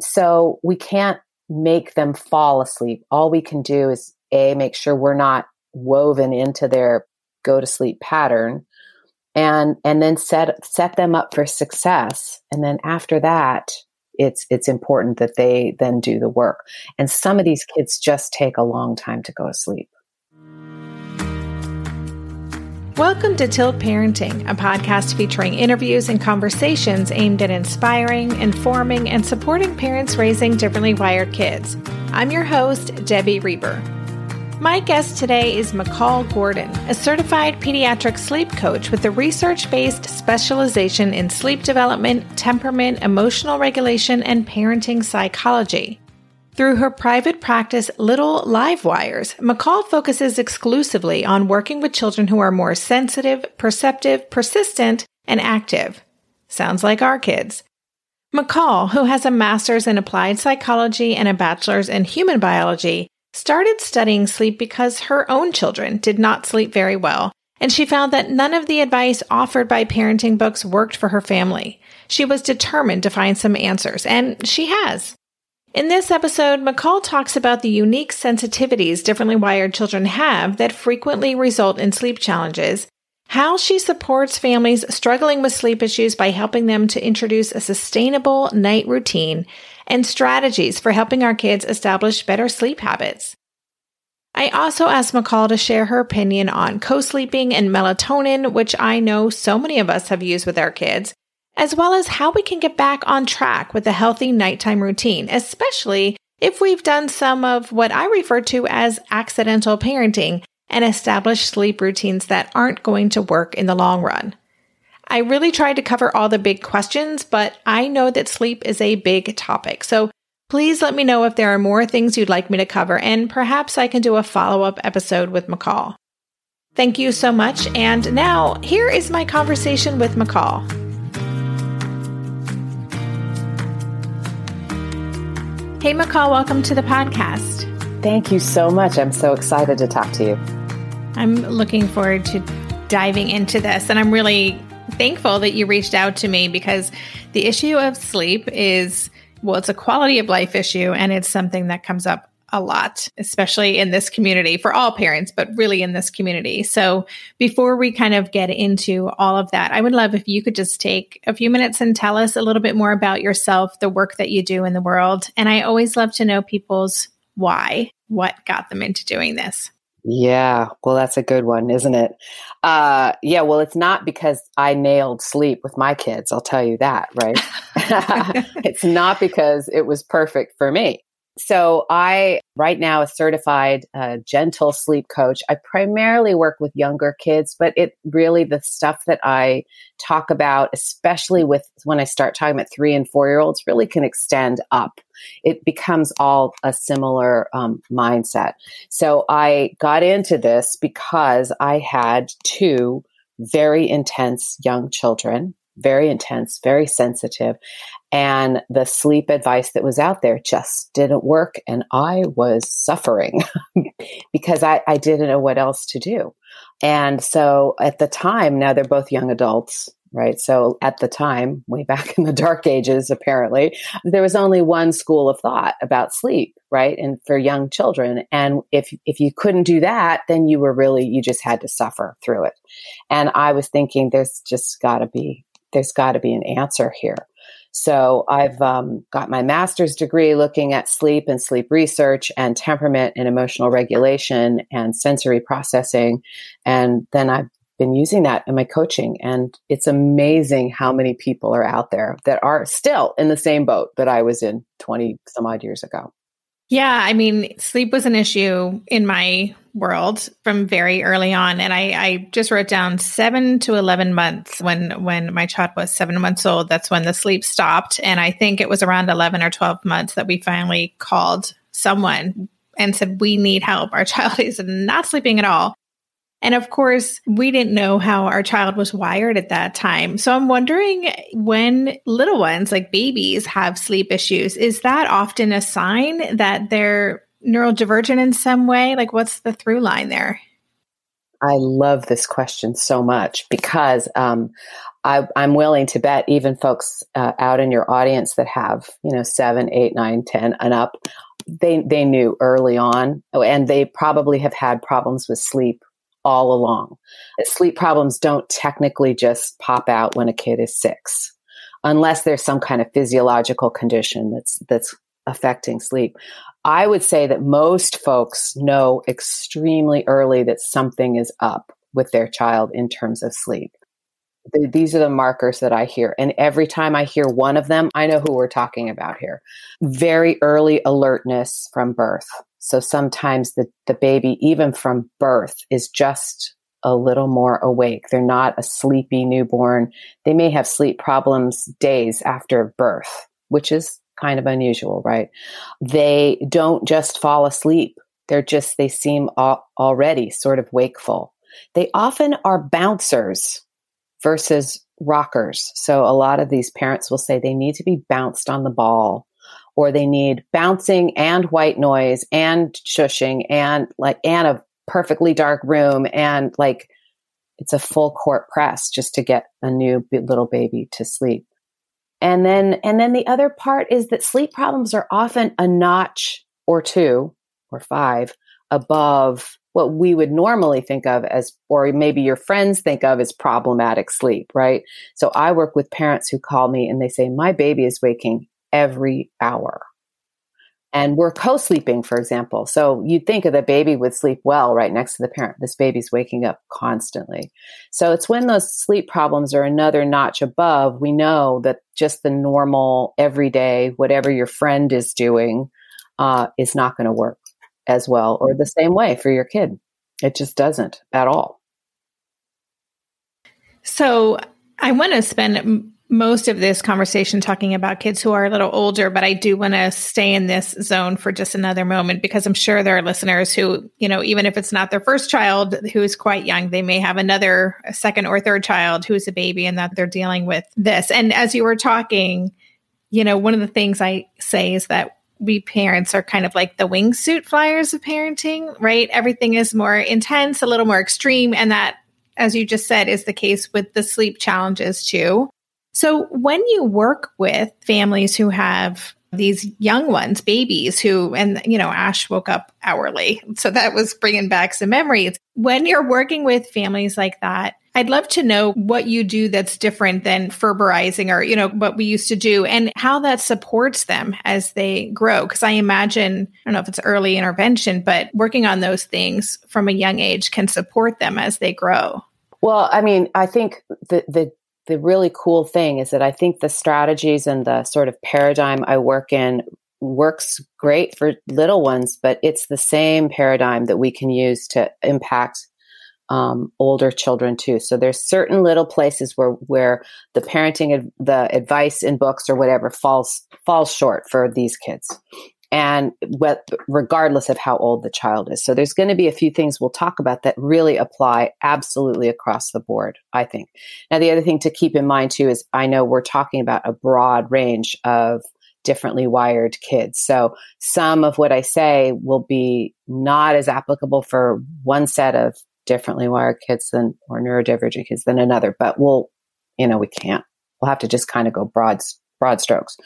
So we can't make them fall asleep. All we can do is A, make sure we're not woven into their go to sleep pattern and and then set set them up for success. And then after that it's it's important that they then do the work. And some of these kids just take a long time to go to sleep Welcome to Tilt Parenting, a podcast featuring interviews and conversations aimed at inspiring, informing, and supporting parents raising differently wired kids. I'm your host, Debbie Reber. My guest today is Macall Gordon, a certified pediatric sleep coach with a research based specialization in sleep development, temperament, emotional regulation, and parenting psychology. Through her private practice, Little Live Wires, Macall focuses exclusively on working with children who are more sensitive, perceptive, persistent, and active. Sounds like our kids. Macall, who has a master's in applied psychology and a bachelor's in human biology, started studying sleep because her own children did not sleep very well, and she found that none of the advice offered by parenting books worked for her family. She was determined to find some answers, and she has. In this episode, Macall talks about the unique sensitivities differently wired children have that frequently result in sleep challenges, how she supports families struggling with sleep issues by helping them to introduce a sustainable night routine, and strategies for helping our kids establish better sleep habits. I also asked Macall to share her opinion on co sleeping and melatonin, which I know so many of us have used with our kids, as well as how we can get back on track with a healthy nighttime routine, especially if we've done some of what I refer to as accidental parenting and established sleep routines that aren't going to work in the long run. I really tried to cover all the big questions, but I know that sleep is a big topic. So please let me know if there are more things you'd like me to cover, and perhaps I can do a follow up episode with Macall. Thank you so much. And now, here is my conversation with Macall. Hey, Macall, welcome to the podcast. Thank you so much. I'm so excited to talk to you. I'm looking forward to diving into this, and I'm really thankful that you reached out to me because the issue of sleep is, well, it's a quality of life issue, and it's something that comes up a lot, especially in this community for all parents, but really in this community. So, before we kind of get into all of that, I would love if you could just take a few minutes and tell us a little bit more about yourself, the work that you do in the world. And I always love to know people's why, what got them into doing this. Yeah, well, that's a good one, isn't it? Uh, yeah, well, it's not because I nailed sleep with my kids. I'll tell you that, right? it's not because it was perfect for me. So I right now a certified uh, gentle sleep coach. I primarily work with younger kids, but it really the stuff that I talk about, especially with when I start talking about three and four year olds, really can extend up. It becomes all a similar um, mindset. So I got into this because I had two very intense young children very intense, very sensitive. And the sleep advice that was out there just didn't work. And I was suffering because I, I didn't know what else to do. And so at the time, now they're both young adults, right? So at the time, way back in the dark ages, apparently, there was only one school of thought about sleep, right? And for young children. And if, if you couldn't do that, then you were really, you just had to suffer through it. And I was thinking, there's just got to be, there's got to be an answer here. So I've um, got my master's degree looking at sleep and sleep research and temperament and emotional regulation and sensory processing. And then I've been using that in my coaching. And it's amazing how many people are out there that are still in the same boat that I was in 20 some odd years ago. Yeah, I mean, sleep was an issue in my world from very early on, and I, I just wrote down seven to eleven months when when my child was seven months old. That's when the sleep stopped, and I think it was around eleven or twelve months that we finally called someone and said we need help. Our child is not sleeping at all. And of course, we didn't know how our child was wired at that time. So I'm wondering when little ones, like babies, have sleep issues, is that often a sign that they're neurodivergent in some way? Like, what's the through line there? I love this question so much because um, I, am willing to bet even folks uh, out in your audience that have you know seven, eight, nine, ten, and up, they they knew early on, and they probably have had problems with sleep all along. Sleep problems don't technically just pop out when a kid is six, unless there's some kind of physiological condition that's that's affecting sleep. I would say that most folks know extremely early that something is up with their child in terms of sleep. These are the markers that I hear. And every time I hear one of them, I know who we're talking about here. Very early alertness from birth. So sometimes the, the baby, even from birth, is just a little more awake. They're not a sleepy newborn. They may have sleep problems days after birth, which is kind of unusual, right? They don't just fall asleep. They're just, they seem al- already sort of wakeful. They often are bouncers versus rockers. So a lot of these parents will say they need to be bounced on the ball or they need bouncing and white noise and shushing and like, and a perfectly dark room and like, it's a full court press just to get a new little baby to sleep. And then, and then the other part is that sleep problems are often a notch or two or five above what we would normally think of as, or maybe your friends think of as problematic sleep, right? So I work with parents who call me and they say, my baby is waking every hour and we're co-sleeping for example. So you'd think the baby would sleep well right next to the parent. This baby's waking up constantly. So it's when those sleep problems are another notch above we know that just the normal everyday whatever your friend is doing uh, is not going to work as well or the same way for your kid. It just doesn't at all. So i want to spend most of this conversation talking about kids who are a little older, but I do want to stay in this zone for just another moment because I'm sure there are listeners who, you know, even if it's not their first child who is quite young, they may have another second or third child who's a baby and that they're dealing with this. And as you were talking, you know, one of the things I say is that we parents are kind of like the wingsuit flyers of parenting, right? Everything is more intense, a little more extreme. And that, as you just said, is the case with the sleep challenges too. So when you work with families who have these young ones, babies who, and you know, Ash woke up hourly. So that was bringing back some memories. When you're working with families like that, I'd love to know what you do that's different than Ferberizing or, you know, what we used to do and how that supports them as they grow. Cause I imagine, I don't know if it's early intervention, but working on those things from a young age can support them as they grow. Well, I mean, I think the, the the really cool thing is that I think the strategies and the sort of paradigm I work in works great for little ones, but it's the same paradigm that we can use to impact um, older children too. So there's certain little places where where the parenting, the advice in books or whatever falls falls short for these kids and what, regardless of how old the child is. So there's going to be a few things we'll talk about that really apply absolutely across the board, I think. Now, the other thing to keep in mind too is I know we're talking about a broad range of differently wired kids. So some of what I say will be not as applicable for one set of differently wired kids than or neurodivergent kids than another, but we'll, you know, we can't. We'll have to just kind of go broad broad strokes.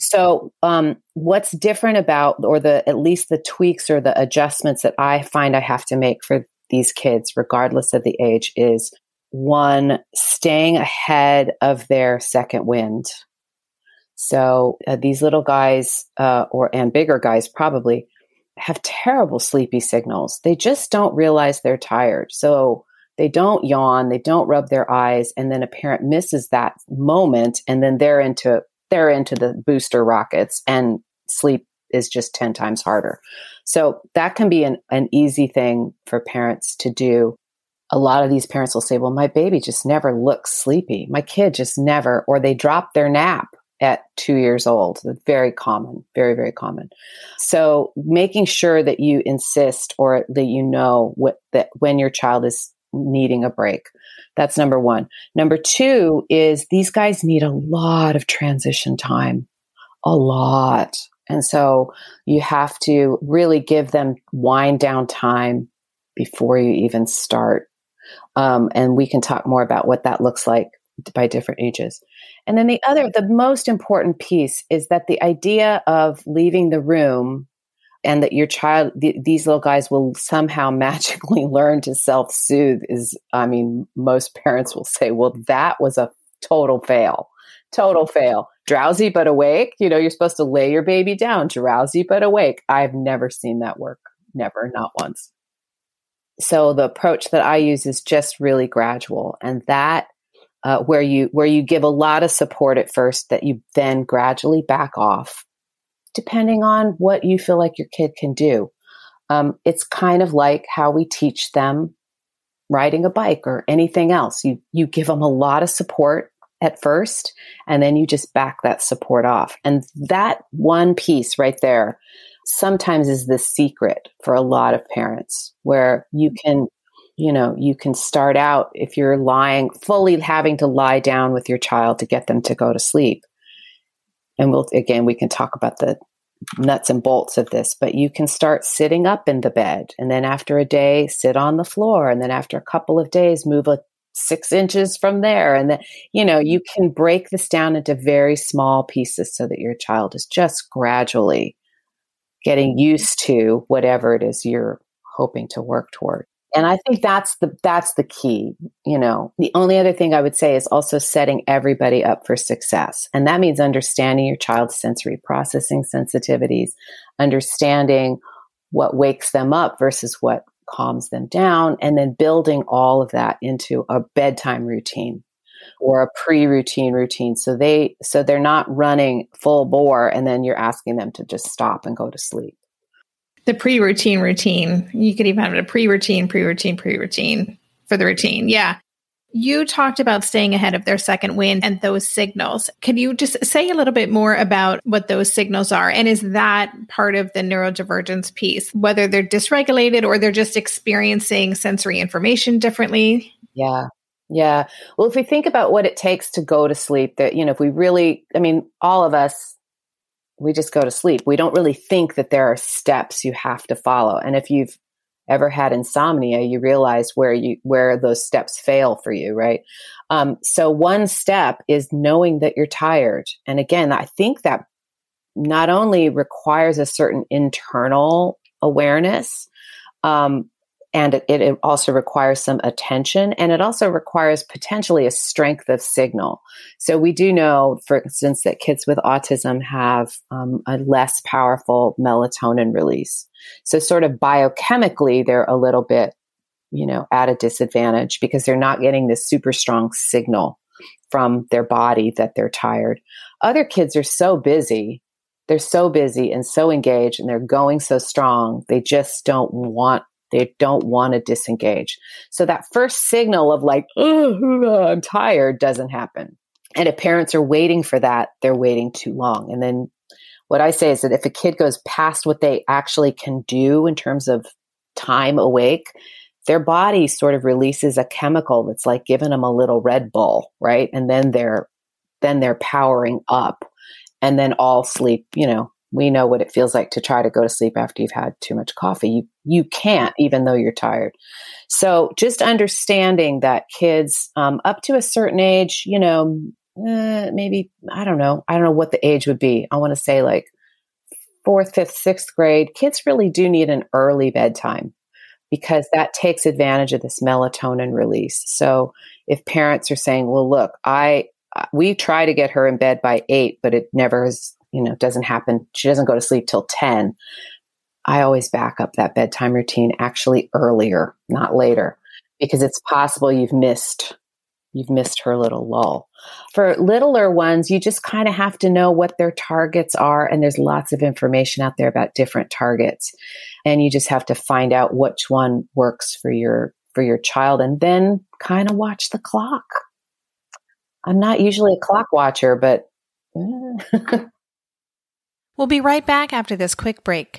So, um, what's different about, or the at least the tweaks or the adjustments that I find I have to make for these kids, regardless of the age, is one staying ahead of their second wind. So uh, these little guys, uh, or and bigger guys, probably have terrible sleepy signals. They just don't realize they're tired. So they don't yawn, they don't rub their eyes, and then a parent misses that moment, and then they're into they're into the booster rockets and sleep is just 10 times harder. So that can be an, an easy thing for parents to do. A lot of these parents will say, well, my baby just never looks sleepy. My kid just never, or they drop their nap at two years old. Very common, very, very common. So making sure that you insist or that you know what, that when your child is needing a break. That's number one. Number two is these guys need a lot of transition time, a lot. And so you have to really give them wind down time before you even start. Um, and we can talk more about what that looks like by different ages. And then the other, the most important piece is that the idea of leaving the room and that your child, th- these little guys will somehow magically learn to self soothe is, I mean, most parents will say, well, that was a total fail. Total fail. Drowsy but awake. You know, you're supposed to lay your baby down, drowsy but awake. I've never seen that work. Never, not once. So the approach that I use is just really gradual. And that uh, where you where you give a lot of support at first that you then gradually back off depending on what you feel like your kid can do. Um, it's kind of like how we teach them riding a bike or anything else. You you give them a lot of support at first and then you just back that support off. And that one piece right there sometimes is the secret for a lot of parents where you can you know, you can start out if you're lying, fully having to lie down with your child to get them to go to sleep. And we'll, again, we can talk about the nuts and bolts of this, but you can start sitting up in the bed. And then after a day, sit on the floor. And then after a couple of days, move a six inches from there. And then, you know, you can break this down into very small pieces so that your child is just gradually getting used to whatever it is you're hoping to work toward and i think that's the that's the key you know. The only other thing i would say is also setting everybody up for success. And that means understanding your child's sensory processing sensitivities understanding what wakes them up versus what calms them down and then building all of that into a bedtime routine or a pre-routine routine. So they so they're not running full bore and then you're asking them to just stop and go to sleep the pre-routine routine. You could even have a pre-routine, pre-routine, pre-routine for the routine. Yeah. You talked about staying ahead of their second wind and those signals. Can you just say a little bit more about what those signals are? And is that part of the neurodivergence piece, whether they're dysregulated or they're just experiencing sensory information differently? Yeah. Yeah. Well, if we think about what it takes to go to sleep, that, you know, if we really, I mean, all of us we just go to sleep. We don't really think that there are steps you have to follow. And if you've ever had insomnia, you realize where you where those steps fail for you, right? Um, so one step is knowing that you're tired. And again, I think that not only requires a certain internal awareness, um, and it, it, also requires some attention and it also requires potentially a strength of signal. So we do know for instance that kids with autism have um, a less powerful melatonin release. So sort of biochemically they're a little bit you know at a disadvantage because they're not getting this super strong signal from their body that they're tired. Other kids are so busy they're so busy and so engaged and they're going so strong they just don't want they don't want to disengage. So that first signal of like, oh, I'm tired doesn't happen. And if parents are waiting for that, they're waiting too long. And then what I say is that if a kid goes past what they actually can do in terms of time awake, their body sort of releases a chemical that's like giving them a little Red Bull, right? And then they're then they're powering up and then all sleep, you know, we know what it feels like to try to go to sleep after you've had too much coffee. You you can't, even though you're tired. So just understanding that kids um, up to a certain age, you know, eh, maybe I don't know, I don't know what the age would be. I want to say like fourth, fifth, sixth grade. Kids really do need an early bedtime because that takes advantage of this melatonin release. So if parents are saying, "Well, look, I we try to get her in bed by eight, but it never has you know, doesn't happen. She doesn't go to sleep till 10. I always back up that bedtime routine actually earlier, not later, because it's possible you've missed you've missed her little lull. For littler ones, you just kind of have to know what their targets are and there's lots of information out there about different targets. And you just have to find out which one works for your for your child and then kind of watch the clock. I'm not usually a clock watcher, but eh. We'll be right back after this quick break.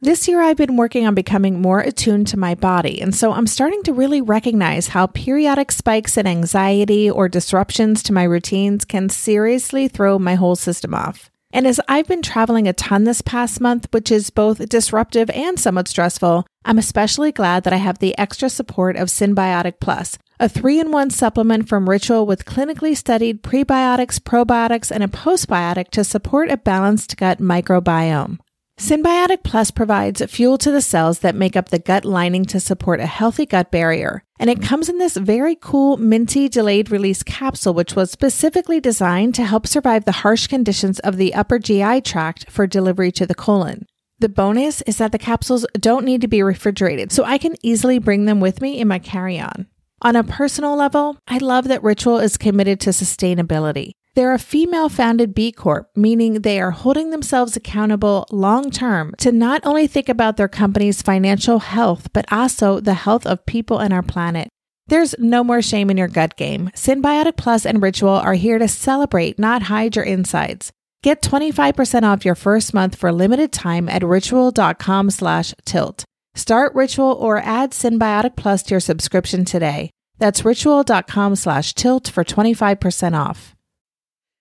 This year, I've been working on becoming more attuned to my body, and so I'm starting to really recognize how periodic spikes in anxiety or disruptions to my routines can seriously throw my whole system off. And as I've been traveling a ton this past month, which is both disruptive and somewhat stressful, I'm especially glad that I have the extra support of Synbiotic Plus, a three in one supplement from Ritual with clinically studied prebiotics, probiotics, and a postbiotic to support a balanced gut microbiome. Synbiotic Plus provides fuel to the cells that make up the gut lining to support a healthy gut barrier. And it comes in this very cool minty delayed release capsule, which was specifically designed to help survive the harsh conditions of the upper GI tract for delivery to the colon. The bonus is that the capsules don't need to be refrigerated, so I can easily bring them with me in my carry on. On a personal level, I love that Ritual is committed to sustainability. They're a female founded B Corp, meaning they are holding themselves accountable long term to not only think about their company's financial health, but also the health of people and our planet. There's no more shame in your gut game. Synbiotic Plus and Ritual are here to celebrate, not hide your insides. Get 25% off your first month for limited time at ritual.com slash tilt. Start Ritual or add Synbiotic Plus to your subscription today. That's ritual.com slash tilt for 25% off.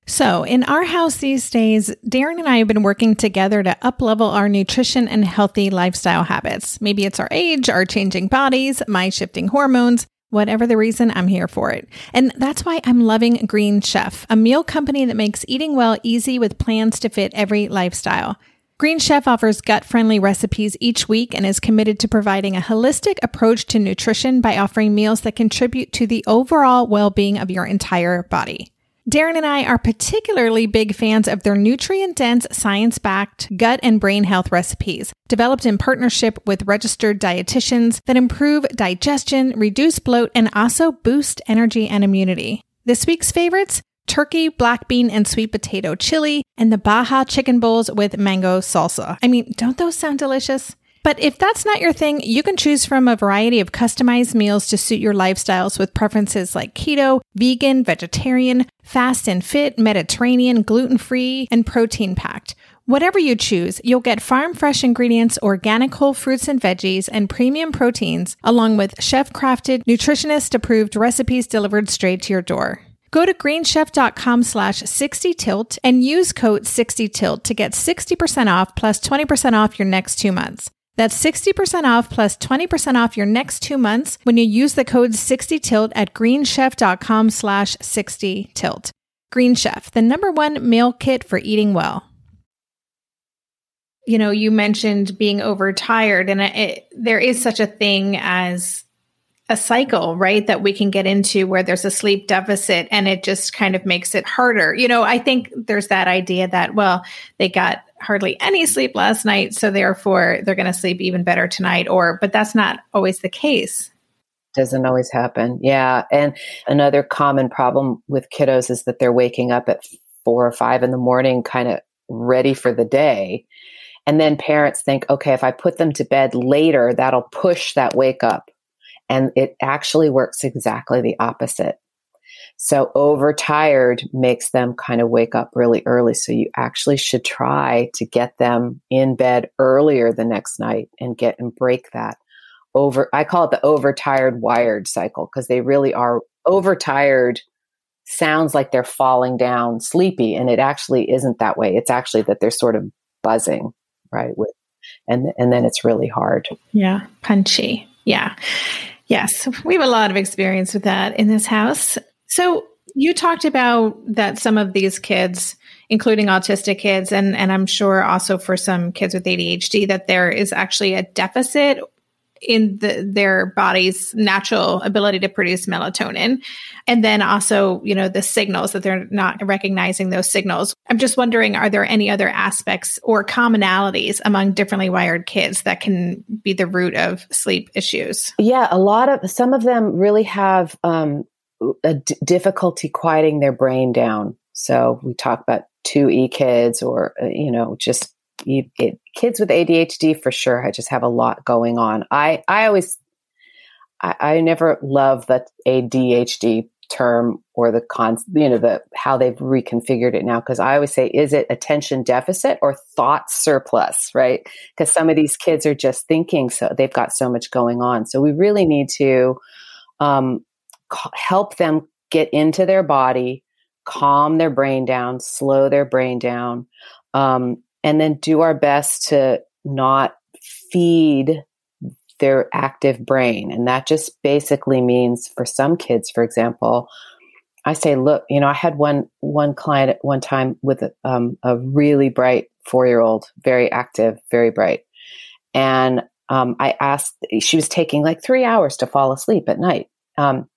So, in our house these days, Darren and I have been working together to uplevel our nutrition and healthy lifestyle habits. Maybe it's our age, our changing bodies, my shifting hormones. Whatever the reason, I'm here for it. And that's why I'm loving Green Chef, a meal company that makes eating well easy with plans to fit every lifestyle. Green Chef offers gut friendly recipes each week and is committed to providing a holistic approach to nutrition by offering meals that contribute to the overall well being of your entire body. Darren and I are particularly big fans of their nutrient dense, science backed gut and brain health recipes, developed in partnership with registered dietitians that improve digestion, reduce bloat, and also boost energy and immunity. This week's favorites turkey, black bean, and sweet potato chili, and the Baja chicken bowls with mango salsa. I mean, don't those sound delicious? But if that's not your thing, you can choose from a variety of customized meals to suit your lifestyles with preferences like keto, vegan, vegetarian, fast and fit, Mediterranean, gluten free, and protein packed. Whatever you choose, you'll get farm fresh ingredients, organic whole fruits and veggies, and premium proteins, along with chef crafted, nutritionist approved recipes delivered straight to your door. Go to greenchef.com slash 60tilt and use code 60tilt to get 60% off plus 20% off your next two months. That's 60% off plus 20% off your next two months when you use the code 60tilt at greenchef.com slash 60tilt. Green Chef, the number one meal kit for eating well. You know, you mentioned being overtired, and it, there is such a thing as a cycle, right? That we can get into where there's a sleep deficit and it just kind of makes it harder. You know, I think there's that idea that, well, they got hardly any sleep last night, so therefore they're going to sleep even better tonight. Or, but that's not always the case. Doesn't always happen. Yeah. And another common problem with kiddos is that they're waking up at four or five in the morning, kind of ready for the day. And then parents think, okay, if I put them to bed later, that'll push that wake up. And it actually works exactly the opposite. So overtired makes them kind of wake up really early. So you actually should try to get them in bed earlier the next night and get and break that over. I call it the overtired wired cycle because they really are overtired sounds like they're falling down sleepy and it actually isn't that way. It's actually that they're sort of buzzing, right? With and and then it's really hard. Yeah, punchy. Yeah. Yes, we have a lot of experience with that in this house. So you talked about that some of these kids, including autistic kids, and, and I'm sure also for some kids with ADHD, that there is actually a deficit in the, their body's natural ability to produce melatonin. And then also, you know, the signals that they're not recognizing those signals. I'm just wondering, are there any other aspects or commonalities among differently wired kids that can be the root of sleep issues? Yeah, a lot of some of them really have um, a d- difficulty quieting their brain down. So we talk about 2E kids or, uh, you know, just it, it, kids with ADHD for sure. I just have a lot going on. I, I always, I, I never love the ADHD term or the con, you know, the, how they've reconfigured it now. Cause I always say, is it attention deficit or thought surplus? Right. Cause some of these kids are just thinking so they've got so much going on. So we really need to, um, help them get into their body, calm their brain down, slow their brain down. um, and then do our best to not feed their active brain. And that just basically means for some kids, for example, I say, look, you know, I had one one client at one time with a, um, a really bright four year old, very active, very bright, and um, I asked. She was taking like three hours to fall asleep at night. Um,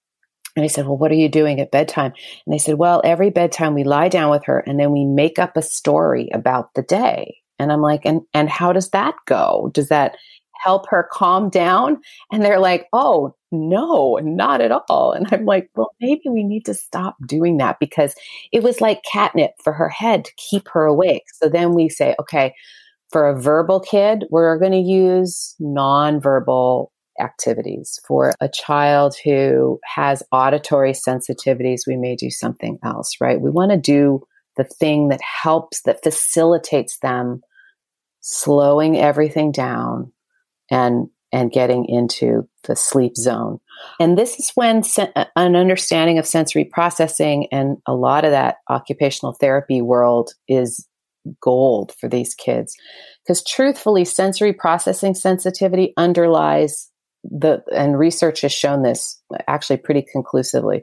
and I said, Well, what are you doing at bedtime? And they said, Well, every bedtime we lie down with her and then we make up a story about the day. And I'm like, and and how does that go? Does that help her calm down? And they're like, Oh, no, not at all. And I'm like, well, maybe we need to stop doing that because it was like catnip for her head to keep her awake. So then we say, okay, for a verbal kid, we're going to use nonverbal activities. For a child who has auditory sensitivities, we may do something else, right? We want to do the thing that helps, that facilitates them slowing everything down and and getting into the sleep zone. And this is when se- uh, an understanding of sensory processing and a lot of that occupational therapy world is gold for these kids. Because truthfully, sensory processing sensitivity underlies the, and research has shown this actually pretty conclusively,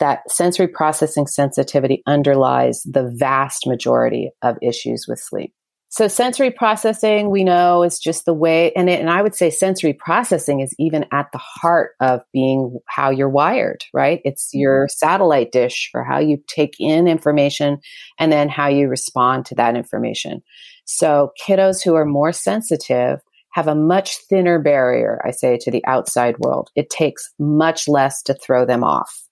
that sensory processing sensitivity underlies the vast majority of issues with sleep. So sensory processing, we know, is just the way, and, it, and I would say sensory processing is even at the heart of being how you're wired, right? It's mm-hmm. your satellite dish for how you take in information and then how you respond to that information. So kiddos who are more sensitive have a much thinner barrier, I say, to the outside world. It takes much less to throw them off.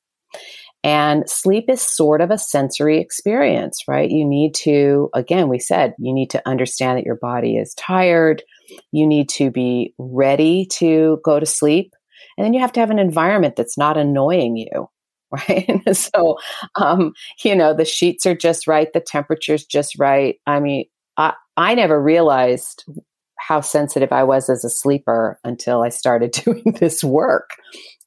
And sleep is sort of a sensory experience, right? You need to, again, we said, you need to understand that your body is tired. You need to be ready to go to sleep. And then you have to have an environment that's not annoying you, right? so, um, you know, the sheets are just right, the temperature's just right. I mean, I, I never realized how sensitive I was as a sleeper until I started doing this work.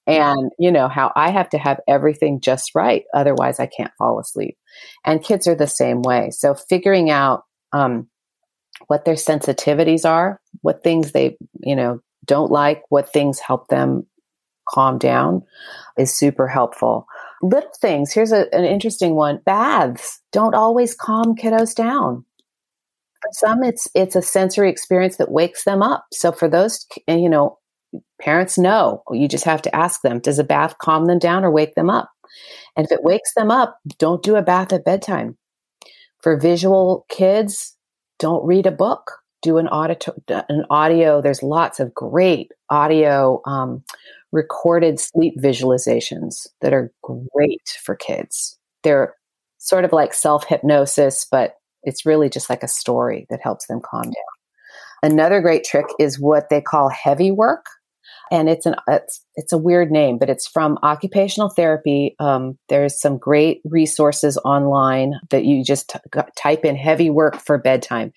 And you know how i have to have everything just right otherwise i can't fall asleep. And kids are the same way. So figuring out um, what their sensitivities are what things they you know don't like what things help them calm down is super helpful. Little things here's a, an interesting one. Baths don't always calm kiddos down for some it's it's a sensory experience that wakes them up so for those you know Parents know. You just have to ask them does a bath calm them down or wake them up? And if it wakes them up, don't do a bath at bedtime. For visual kids, don't read a book. Do an audio. An audio. There's lots of great audio um, recorded sleep visualizations that are great for kids. They're sort of like self hypnosis, but it's really just like a story that helps them calm down. Another great trick is what they call heavy work and it's an it's it's a weird name, but it's from occupational therapy. Um, there's some great resources online that you just t- type in "heavy work for bedtime,"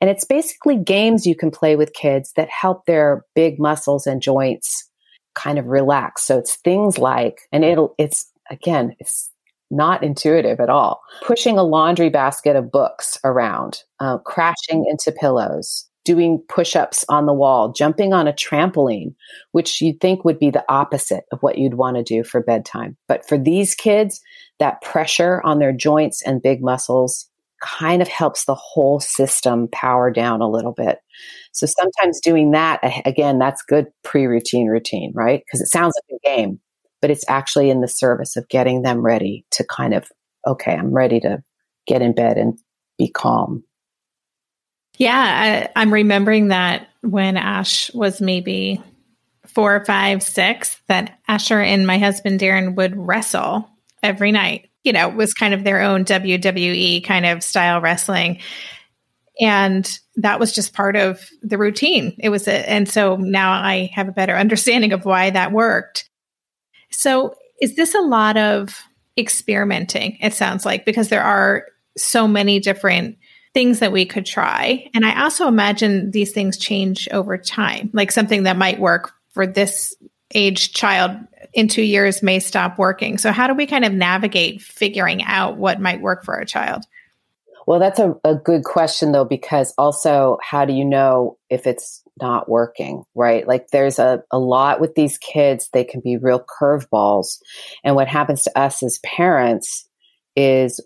and it's basically games you can play with kids that help their big muscles and joints kind of relax. So it's things like, and it'll it's again it's not intuitive at all. Pushing a laundry basket of books around, uh, crashing into pillows, doing push ups on the wall, jumping on a trampoline, which you'd think would be the opposite of what you'd want to do for bedtime. But for these kids, that pressure on their joints and big muscles kind of helps the whole system power down a little bit. So sometimes doing that, again, that's good pre routine routine, right? Because it sounds like a game, but it's actually in the service of getting them ready to kind of, okay, I'm ready to get in bed and be calm. Yeah, I, am remembering that when Ash was maybe four, five, six, that Asher and my husband Darren would wrestle every night. You know, it was kind of their own WWE kind of style wrestling. And that was just part of the routine. It was, a, and so now I have a better understanding of why that worked. So, is this a lot of experimenting? It sounds like because there are so many different things that we could try. And I also imagine these things change over time. Like something that might work for this age child in two years may stop working. So, how do we kind of navigate figuring out what might work for a child? Well, that's a, a good question though, because also how do you know if it's not working, right? Like there's a, a lot with these kids, they can be real curveballs. And what happens to us as parents is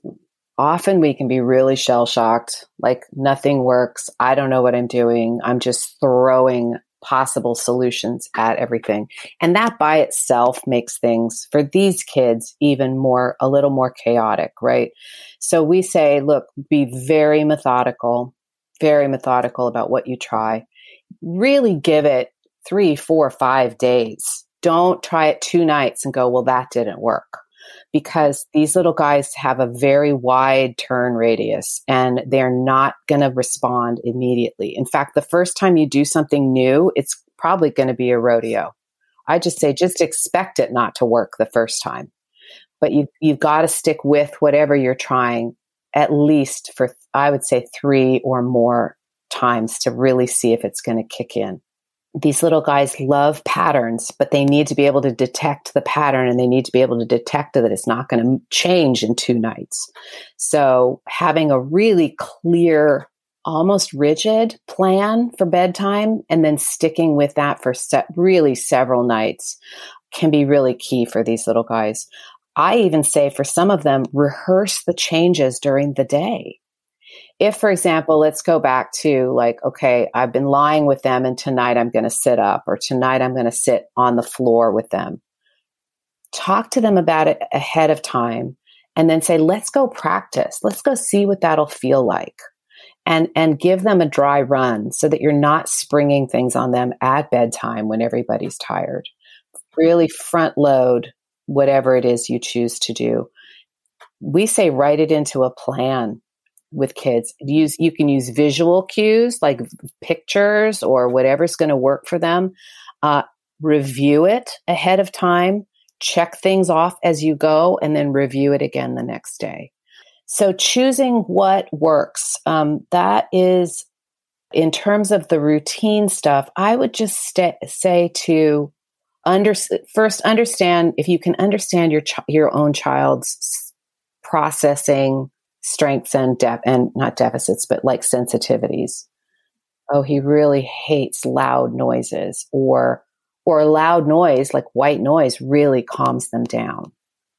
often we can be really shell shocked, like nothing works. I don't know what I'm doing. I'm just throwing possible solutions at everything. And that by itself makes things for these kids even more, a little more chaotic, right? So we say, look, be very methodical, very methodical about what you try. Really give it three, four, five days. Don't try it two nights and go, well, that didn't work because these little guys have a very wide turn radius and they're not going to respond immediately. In fact, the first time you do something new, it's probably going to be a rodeo. I just say just expect it not to work the first time. But you you've got to stick with whatever you're trying at least for I would say 3 or more times to really see if it's going to kick in these little guys love patterns, but they need to be able to detect the pattern and they need to be able to detect that it's not going to change in two nights. So having a really clear, almost rigid plan for bedtime and then sticking with that for se- really several nights can be really key for these little guys. I even say for some of them, rehearse the changes during the day if for example let's go back to like okay i've been lying with them and tonight i'm going to sit up or tonight i'm going to sit on the floor with them. Talk to them about it ahead of time and then say let's go practice. Let's go see what that'll feel like. And and give them a dry run so that you're not springing things on them at bedtime when everybody's tired. Really front load whatever it is you choose to do. We say write it into a plan with kids. Use you can use visual cues like pictures or whatever's going to work for them. Uh, review it ahead of time. Check things off as you go, and then review it again the next day. So choosing what works. Um, that is, in terms of the routine stuff, I would just st- say to under, first understand if you can understand your ch- your own child's processing strengths and def- and not deficits, but like sensitivities. Oh, he really hates loud noises or or loud noise like white noise really calms them down.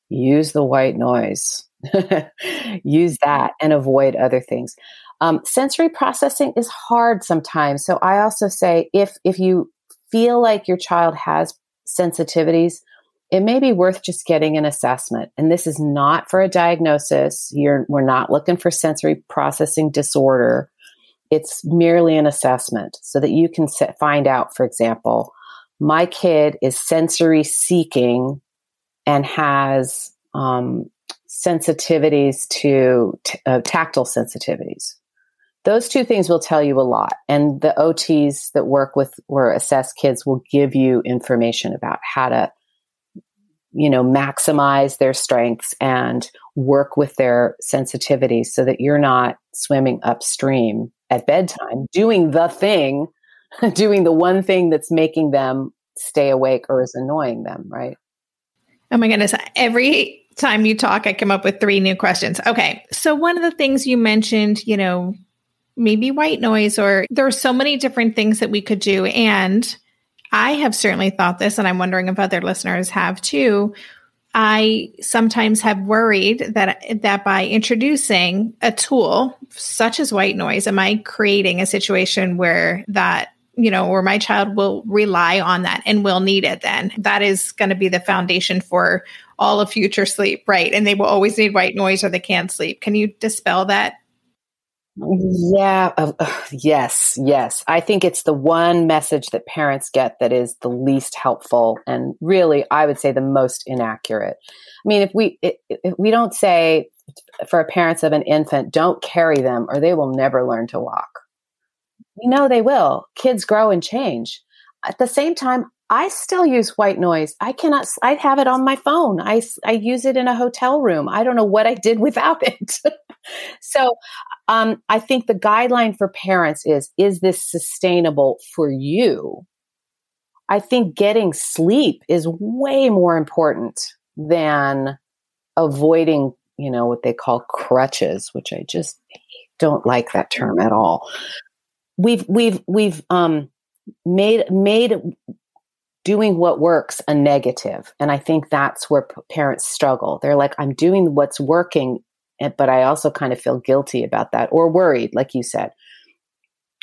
Use the white noise. Use that and avoid other things. Um, sensory processing is hard sometimes. So I also say if if you feel like your child has sensitivities, it may be worth just getting an assessment. And this is not for a diagnosis. You're, we're not looking for sensory processing disorder. It's merely an assessment so that you can set, find out, for example, my kid is sensory seeking and has um, sensitivities to t- uh, tactile sensitivities. Those two things will tell you a lot. And the OTs that work with or assess kids will give you information about how to you know, maximize their strengths and work with their sensitivities so that you're not swimming upstream at bedtime doing the thing, doing the one thing that's making them stay awake or is annoying them, right? Oh my goodness. Every time you talk, I come up with three new questions. Okay. So, one of the things you mentioned, you know, maybe white noise, or there are so many different things that we could do. And I have certainly thought this, and I'm wondering if other listeners have too. I sometimes have worried that that by introducing a tool such as white noise, am I creating a situation where that you know, where my child will rely on that and will need it then. That is going to be the foundation for all of future sleep, right? And they will always need white noise or they can't sleep. Can you dispel that yeah, uh, yes, yes. I think it's the one message that parents get that is the least helpful and really I would say the most inaccurate. I mean, if we if we don't say for parents of an infant, don't carry them or they will never learn to walk. We know they will. Kids grow and change. At the same time, I still use white noise. I cannot, I have it on my phone. I, I use it in a hotel room. I don't know what I did without it. So um, I think the guideline for parents is is this sustainable for you? I think getting sleep is way more important than avoiding, you know, what they call crutches, which I just don't like that term at all. We've we've we've um, made made doing what works a negative, and I think that's where p- parents struggle. They're like, I'm doing what's working, Eh, but I also kind of feel guilty about that or worried, like you said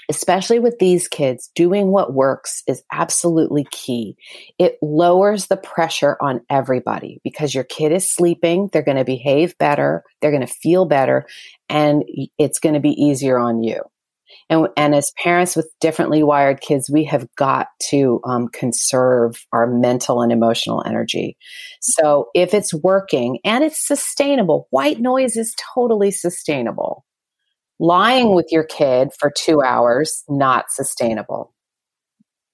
especially with these kids, doing what works is absolutely key. It lowers the pressure on everybody because your kid is sleeping. They're going to behave better. They're going to feel better and it's going to be easier on you. And, and as parents with differently wired kids, we have got to um, conserve our mental and emotional energy. So if it's working and it's sustainable, white noise is totally sustainable. Lying with your kid for two hours not sustainable.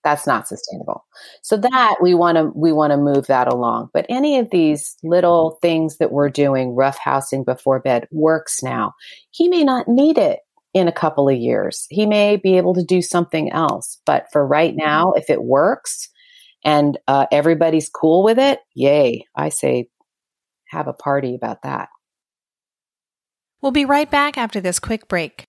That's not sustainable. So that we want to we want to move that along. But any of these little things that we're doing rough housing before bed works now. He may not need it in a couple of years he may be able to do something else but for right now if it works and uh, everybody's cool with it yay i say have a party about that We'll be right back after this quick break.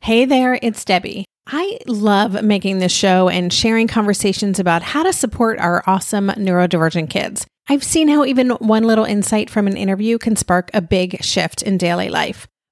Hey there, it's Debbie. I love making this show and sharing conversations about how to support our awesome neurodivergent kids. I've seen how even one little insight from an interview can spark a big shift in daily life.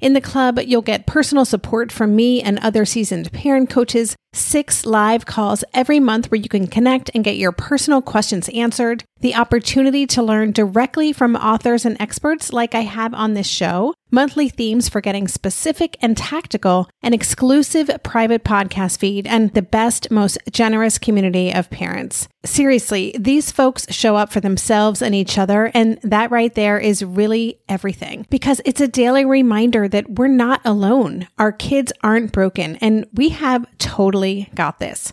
In the club, you'll get personal support from me and other seasoned parent coaches, six live calls every month where you can connect and get your personal questions answered, the opportunity to learn directly from authors and experts like I have on this show, monthly themes for getting specific and tactical, an exclusive private podcast feed, and the best, most generous community of parents. Seriously, these folks show up for themselves and each other, and that right there is really everything because it's a daily reminder that we're not alone. Our kids aren't broken, and we have totally got this.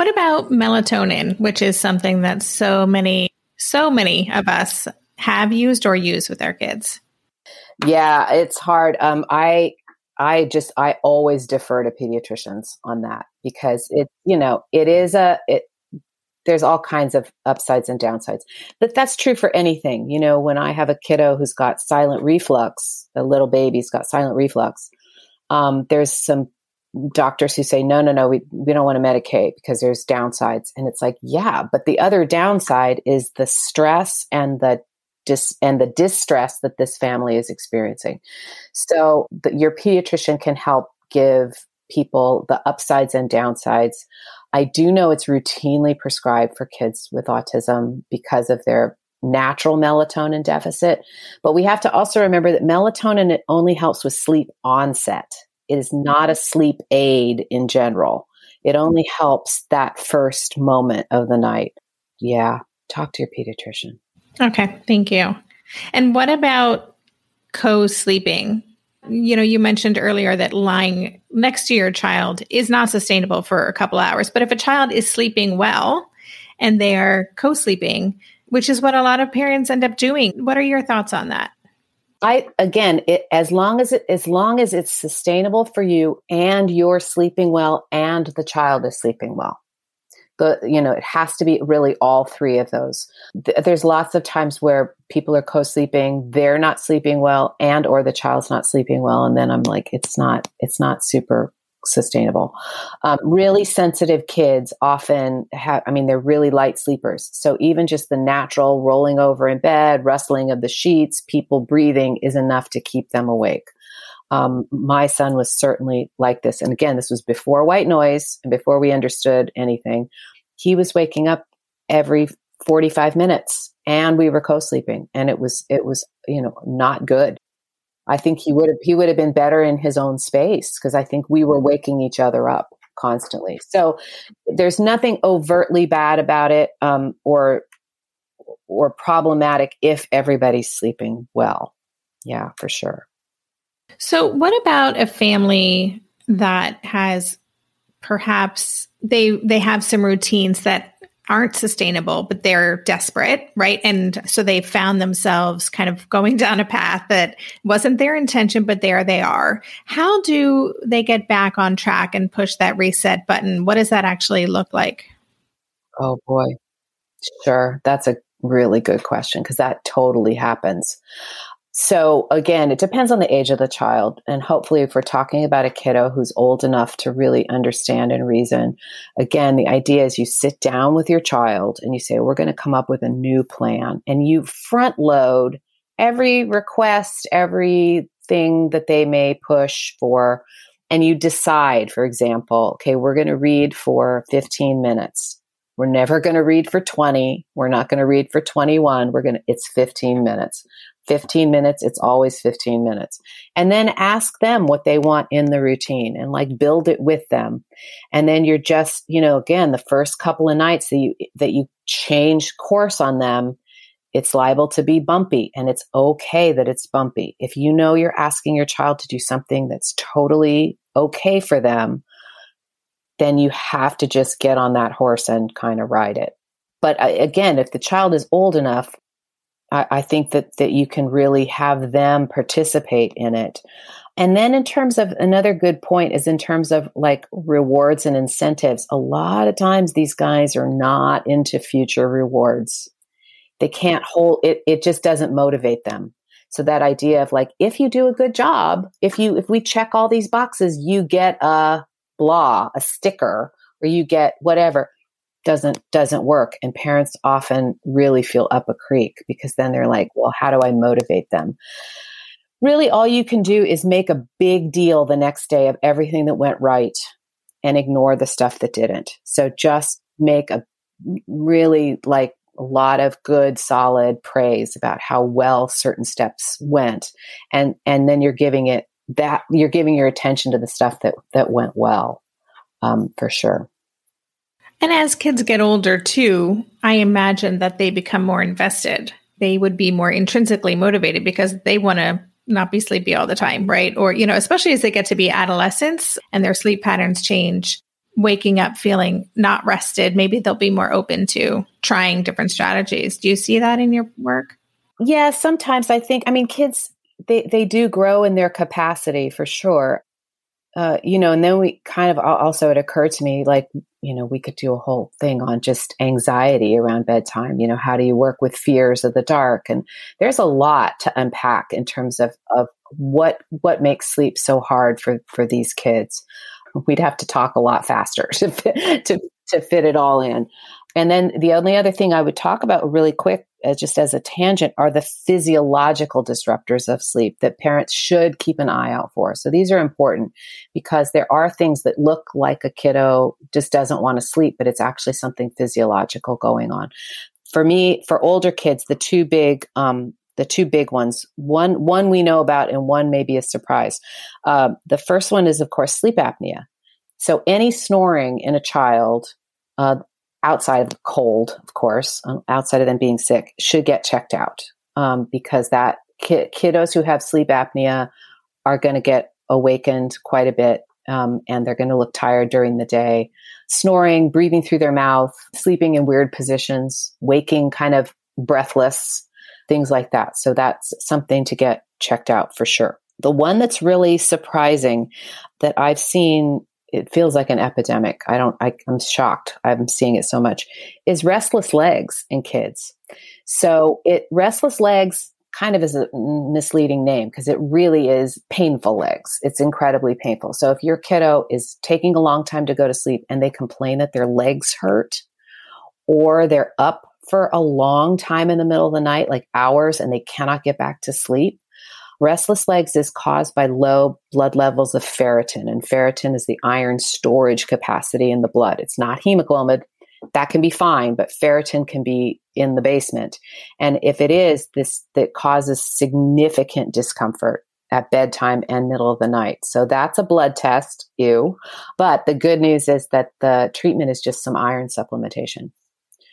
What about melatonin, which is something that so many so many of us have used or use with our kids. Yeah, it's hard. Um, I I just I always defer to pediatricians on that because it you know it is a it there's all kinds of upsides and downsides. But that's true for anything. You know, when I have a kiddo who's got silent reflux, a little baby's got silent reflux, um, there's some doctors who say no no no we, we don't want to medicate because there's downsides. And it's like yeah but the other downside is the stress and the dis and the distress that this family is experiencing. So the, your pediatrician can help give people the upsides and downsides. I do know it's routinely prescribed for kids with autism because of their natural melatonin deficit but we have to also remember that melatonin it only helps with sleep onset it is not a sleep aid in general. It only helps that first moment of the night. Yeah, talk to your pediatrician. Okay, thank you. And what about co sleeping? You know, you mentioned earlier that lying next to your child is not sustainable for a couple hours. But if a child is sleeping well and they are co sleeping, which is what a lot of parents end up doing, what are your thoughts on that? I again, it, as long as it as long as it's sustainable for you and you're sleeping well and the child is sleeping well. The you know it has to be really all three of those. There's lots of times where people are co-sleeping they're not sleeping well and or the child's not sleeping well and then i'm like it's not it's not super sustainable um, really sensitive kids often have i mean they're really light sleepers so even just the natural rolling over in bed rustling of the sheets people breathing is enough to keep them awake um, my son was certainly like this. And again, this was before white noise and before we understood anything. He was waking up every 45 minutes and we were co-sleeping and it was, it was, you know, not good. I think he would have, he would have been better in his own space because I think we were waking each other up constantly. So there's nothing overtly bad about it um, or, or problematic if everybody's sleeping well. Yeah, for sure. So, what about a family that has perhaps they they have some routines that aren't sustainable, but they're desperate, right? And so they found themselves kind of going down a path that wasn't their intention, but there they are. How do they get back on track and push that reset button? What does that actually look like? Oh boy. Sure. That's a really good question because that totally happens. So again, it depends on the age of the child. And hopefully, if we're talking about a kiddo who's old enough to really understand and reason, again, the idea is you sit down with your child and you say, we're going to come up with a new plan and you front load every request, everything that they may push for. And you decide, for example, okay, we're going to read for 15 minutes. We're never going to read for 20. We're not going to read for 21. We're going to, it's 15 minutes. 15 minutes, it's always 15 minutes. And then ask them what they want in the routine and like build it with them. And then you're just, you know, again, the first couple of nights that you that you change course on them, it's liable to be bumpy and it's okay that it's bumpy. If you know you're asking your child to do something that's totally okay for them, then you have to just get on that horse and kind of ride it. But uh, again, if the child is old enough, I, I think that that you can really have them participate in it. And then in terms of another good point is in terms of like rewards and incentives. A lot of times these guys are not into future rewards. They can't hold it, it just doesn't motivate them. So that idea of like, if you do a good job, if you, if we check all these boxes, you get a blah, a sticker, or you get whatever doesn't doesn't work. And parents often really feel up a creek because then they're like well how do i motivate them? Really all you can do is make a big deal the next day of everything that went right and ignore the stuff that didn't. So just make a really like a lot of good solid praise about how well certain steps went. And and then you're giving it that you're giving your attention to the stuff that that went well um, for sure and as kids get older too, I imagine that they become more invested. They would be more intrinsically motivated because they want to not be sleepy all the time, right? Or, you know, especially as they get to be adolescents and their sleep patterns change, waking up feeling not rested, maybe they'll be more open to trying different strategies. Do you see that in your work? Yeah, sometimes I think, I mean, kids, they, they do grow in their capacity for sure. Uh, you know, and then we kind of also it occurred to me like, you know, we could do a whole thing on just anxiety around bedtime. You know, how do you work with fears of the dark? And there's a lot to unpack in terms of of what what makes sleep so hard for for these kids. We'd have to talk a lot faster to fit, to to fit it all in. And then the only other thing I would talk about really quick uh, just as a tangent, are the physiological disruptors of sleep that parents should keep an eye out for. So these are important because there are things that look like a kiddo just doesn't want to sleep, but it's actually something physiological going on. For me, for older kids, the two big um, the two big ones. One one we know about, and one may be a surprise. Uh, the first one is, of course, sleep apnea. So any snoring in a child, uh, outside of the cold, of course, um, outside of them being sick, should get checked out. um, because that ki- kiddos who have sleep apnea are going to get awakened quite a bit um, and they're going to look tired during the day. Snoring, breathing through their mouth, sleeping in weird positions, waking kind of breathless, things like that. So that's something to get checked out for sure. The one that's really surprising that I've seen, it feels like an epidemic. I don't, I, I'm shocked. I'm seeing it so much is restless legs in kids. So it, restless legs kind of is a misleading name because it really is painful legs. It's incredibly painful. So if your kiddo is taking a long time to go to sleep and they complain that their legs hurt or they're up for a long time in the middle of the night, like hours, and they cannot get back to sleep, restless legs is caused by low blood levels of ferritin. And ferritin is the iron storage capacity in the blood. It's not hemoglobin, that can be fine, but ferritin can be in the basement. And if it is, this that causes significant discomfort at bedtime and middle of the night. So that's a blood test, ew. But the good news is that the treatment is just some iron supplementation.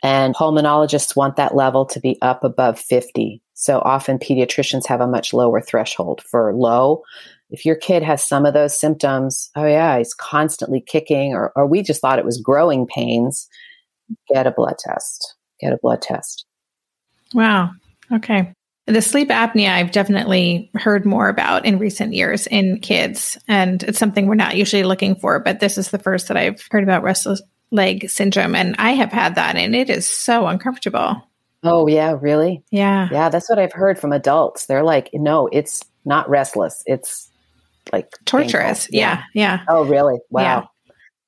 And pulmonologists want that level to be up above 50. So often pediatricians have a much lower threshold for low. If your kid has some of those symptoms, oh yeah, he's constantly kicking, or, or we just thought it was growing pains, get a blood test. Get a blood test. Wow. Okay. The sleep apnea, I've definitely heard more about in recent years in kids, and it's something we're not usually looking for. But this is the first that I've heard about restless leg syndrome, and I have had that, and it is so uncomfortable. Oh, yeah, really? Yeah. Yeah, that's what I've heard from adults. They're like, no, it's not restless. It's like torturous. Yeah. yeah. Oh, really? Wow. Yeah.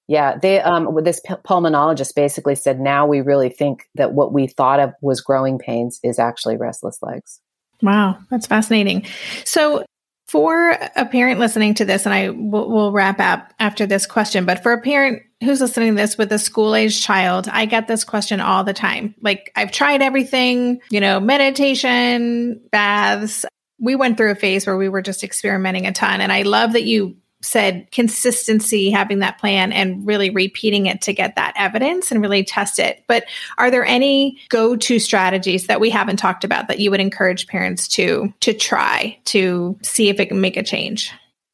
Yeah, they um this pulmonologist basically said now we really think that what we thought of was growing pains is actually restless legs. Wow, that's fascinating. So for a parent listening to this, and I will we'll wrap up after this question, but for a parent who's listening to this with a school age child, I get this question all the time. Like, I've tried everything, you know, meditation, baths. We went through a phase where we were just experimenting a ton. And I love that you said consistency, having that plan and really repeating it to get that evidence and really test it. But are there any go-to strategies that we haven't talked about that you would encourage parents to to try to see if it can make a change?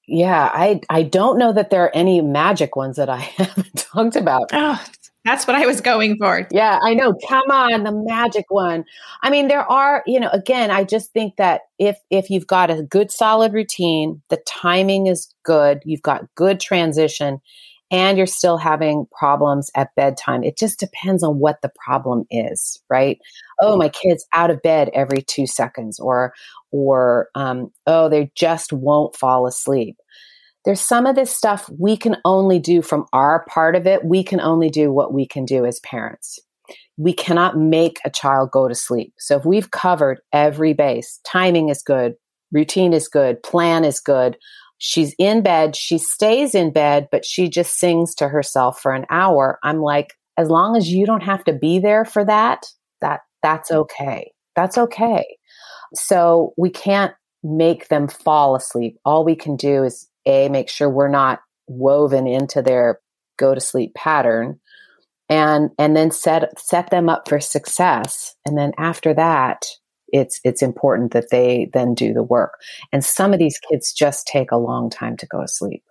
Yeah, I I don't know that there are any magic ones that I haven't talked about. Oh, that's what I was going for. Yeah, I know. Come on, the magic one. I mean, there are, you know, again, I just think that if if you've got a good solid routine, the timing is good, you've got good transition, and you're still having problems at bedtime. It just depends on what the problem is, right? Oh, my kid's out of bed every two seconds, or or um, oh, they just won't fall asleep there's some of this stuff we can only do from our part of it. We can only do what we can do as parents. We cannot make a child go to sleep. So if we've covered every base, timing is good, routine is good, plan is good. She's in bed, she stays in bed, but she just sings to herself for an hour. I'm like, as long as you don't have to be there for that, that that's mm. okay. That's okay. So we can't make them fall asleep. All we can do is a make sure we're not woven into their go to sleep pattern and and then set set them up for success. And then after that it's it's important that they then do the work. And some of these kids just take a long time to go to sleep.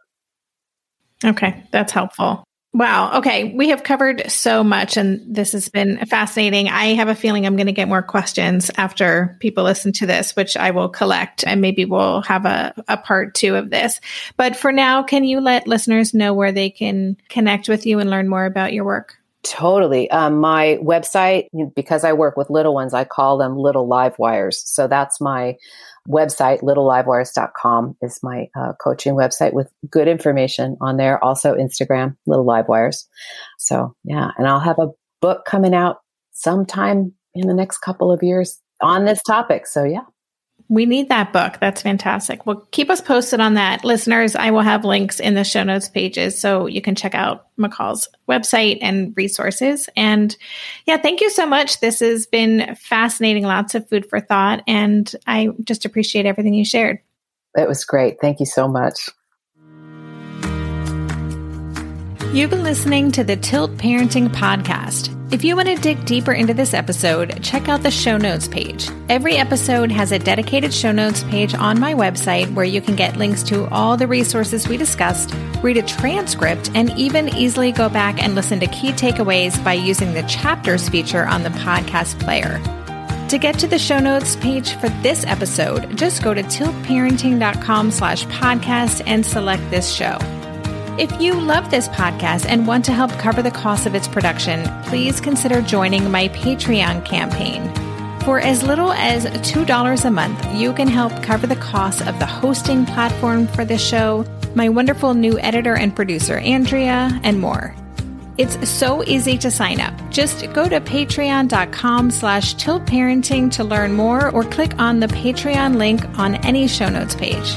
Okay that's helpful Wow. Okay. We have covered so much and this has been fascinating. I have a feeling I'm going to get more questions after people listen to this, which I will collect and maybe we'll have a, a part two of this. But for now, can you let listeners know where they can connect with you and learn more about your work? Totally. Um, my website, because I work with little ones, I call them little live wires. So that's my website, littlelivewires.com is my uh, coaching website with good information on there. Also Instagram, Little Live Wires. So yeah, and I'll have a book coming out sometime in the next couple of years on this topic. So yeah. We need that book. That's fantastic. Well, keep us posted on that. Listeners, I will have links in the show notes pages so you can check out Macall's website and resources. And yeah, thank you so much. This has been fascinating, lots of food for thought. And I just appreciate everything you shared. It was great. Thank you so much. You've been listening to the Tilt Parenting Podcast. If you want to dig deeper into this episode, check out the show notes page. Every episode has a dedicated show notes page on my website where you can get links to all the resources we discussed, read a transcript, and even easily go back and listen to key takeaways by using the chapters feature on the podcast player. To get to the show notes page for this episode, just go to tiltparenting.com slash podcast and select this show. If you love this podcast and want to help cover the cost of its production, please consider joining my Patreon campaign. For as little as $2 a month, you can help cover the cost of the hosting platform for this show, my wonderful new editor and producer, Andrea, and more. It's so easy to sign up. Just go to patreon.com slash tiltparenting to learn more or click on the Patreon link on any show notes page.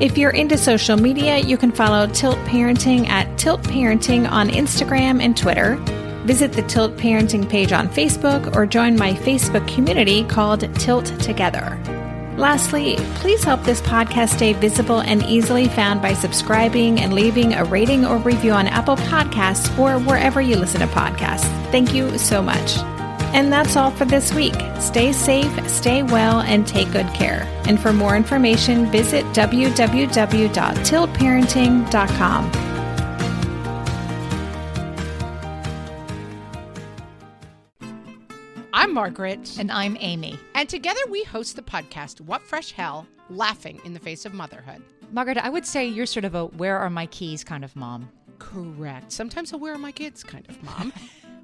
If you're into social media, you can follow Tilt Parenting at Tilt Parenting on Instagram and Twitter. Visit the Tilt Parenting page on Facebook or join my Facebook community called Tilt Together. Lastly, please help this podcast stay visible and easily found by subscribing and leaving a rating or review on Apple Podcasts or wherever you listen to podcasts. Thank you so much. And that's all for this week. Stay safe, stay well, and take good care. And for more information, visit www.tiltparenting.com. I'm Margaret. And I'm Amy. And together we host the podcast, What Fresh Hell Laughing in the Face of Motherhood. Margaret, I would say you're sort of a where are my keys kind of mom. Correct. Sometimes a where are my kids kind of mom.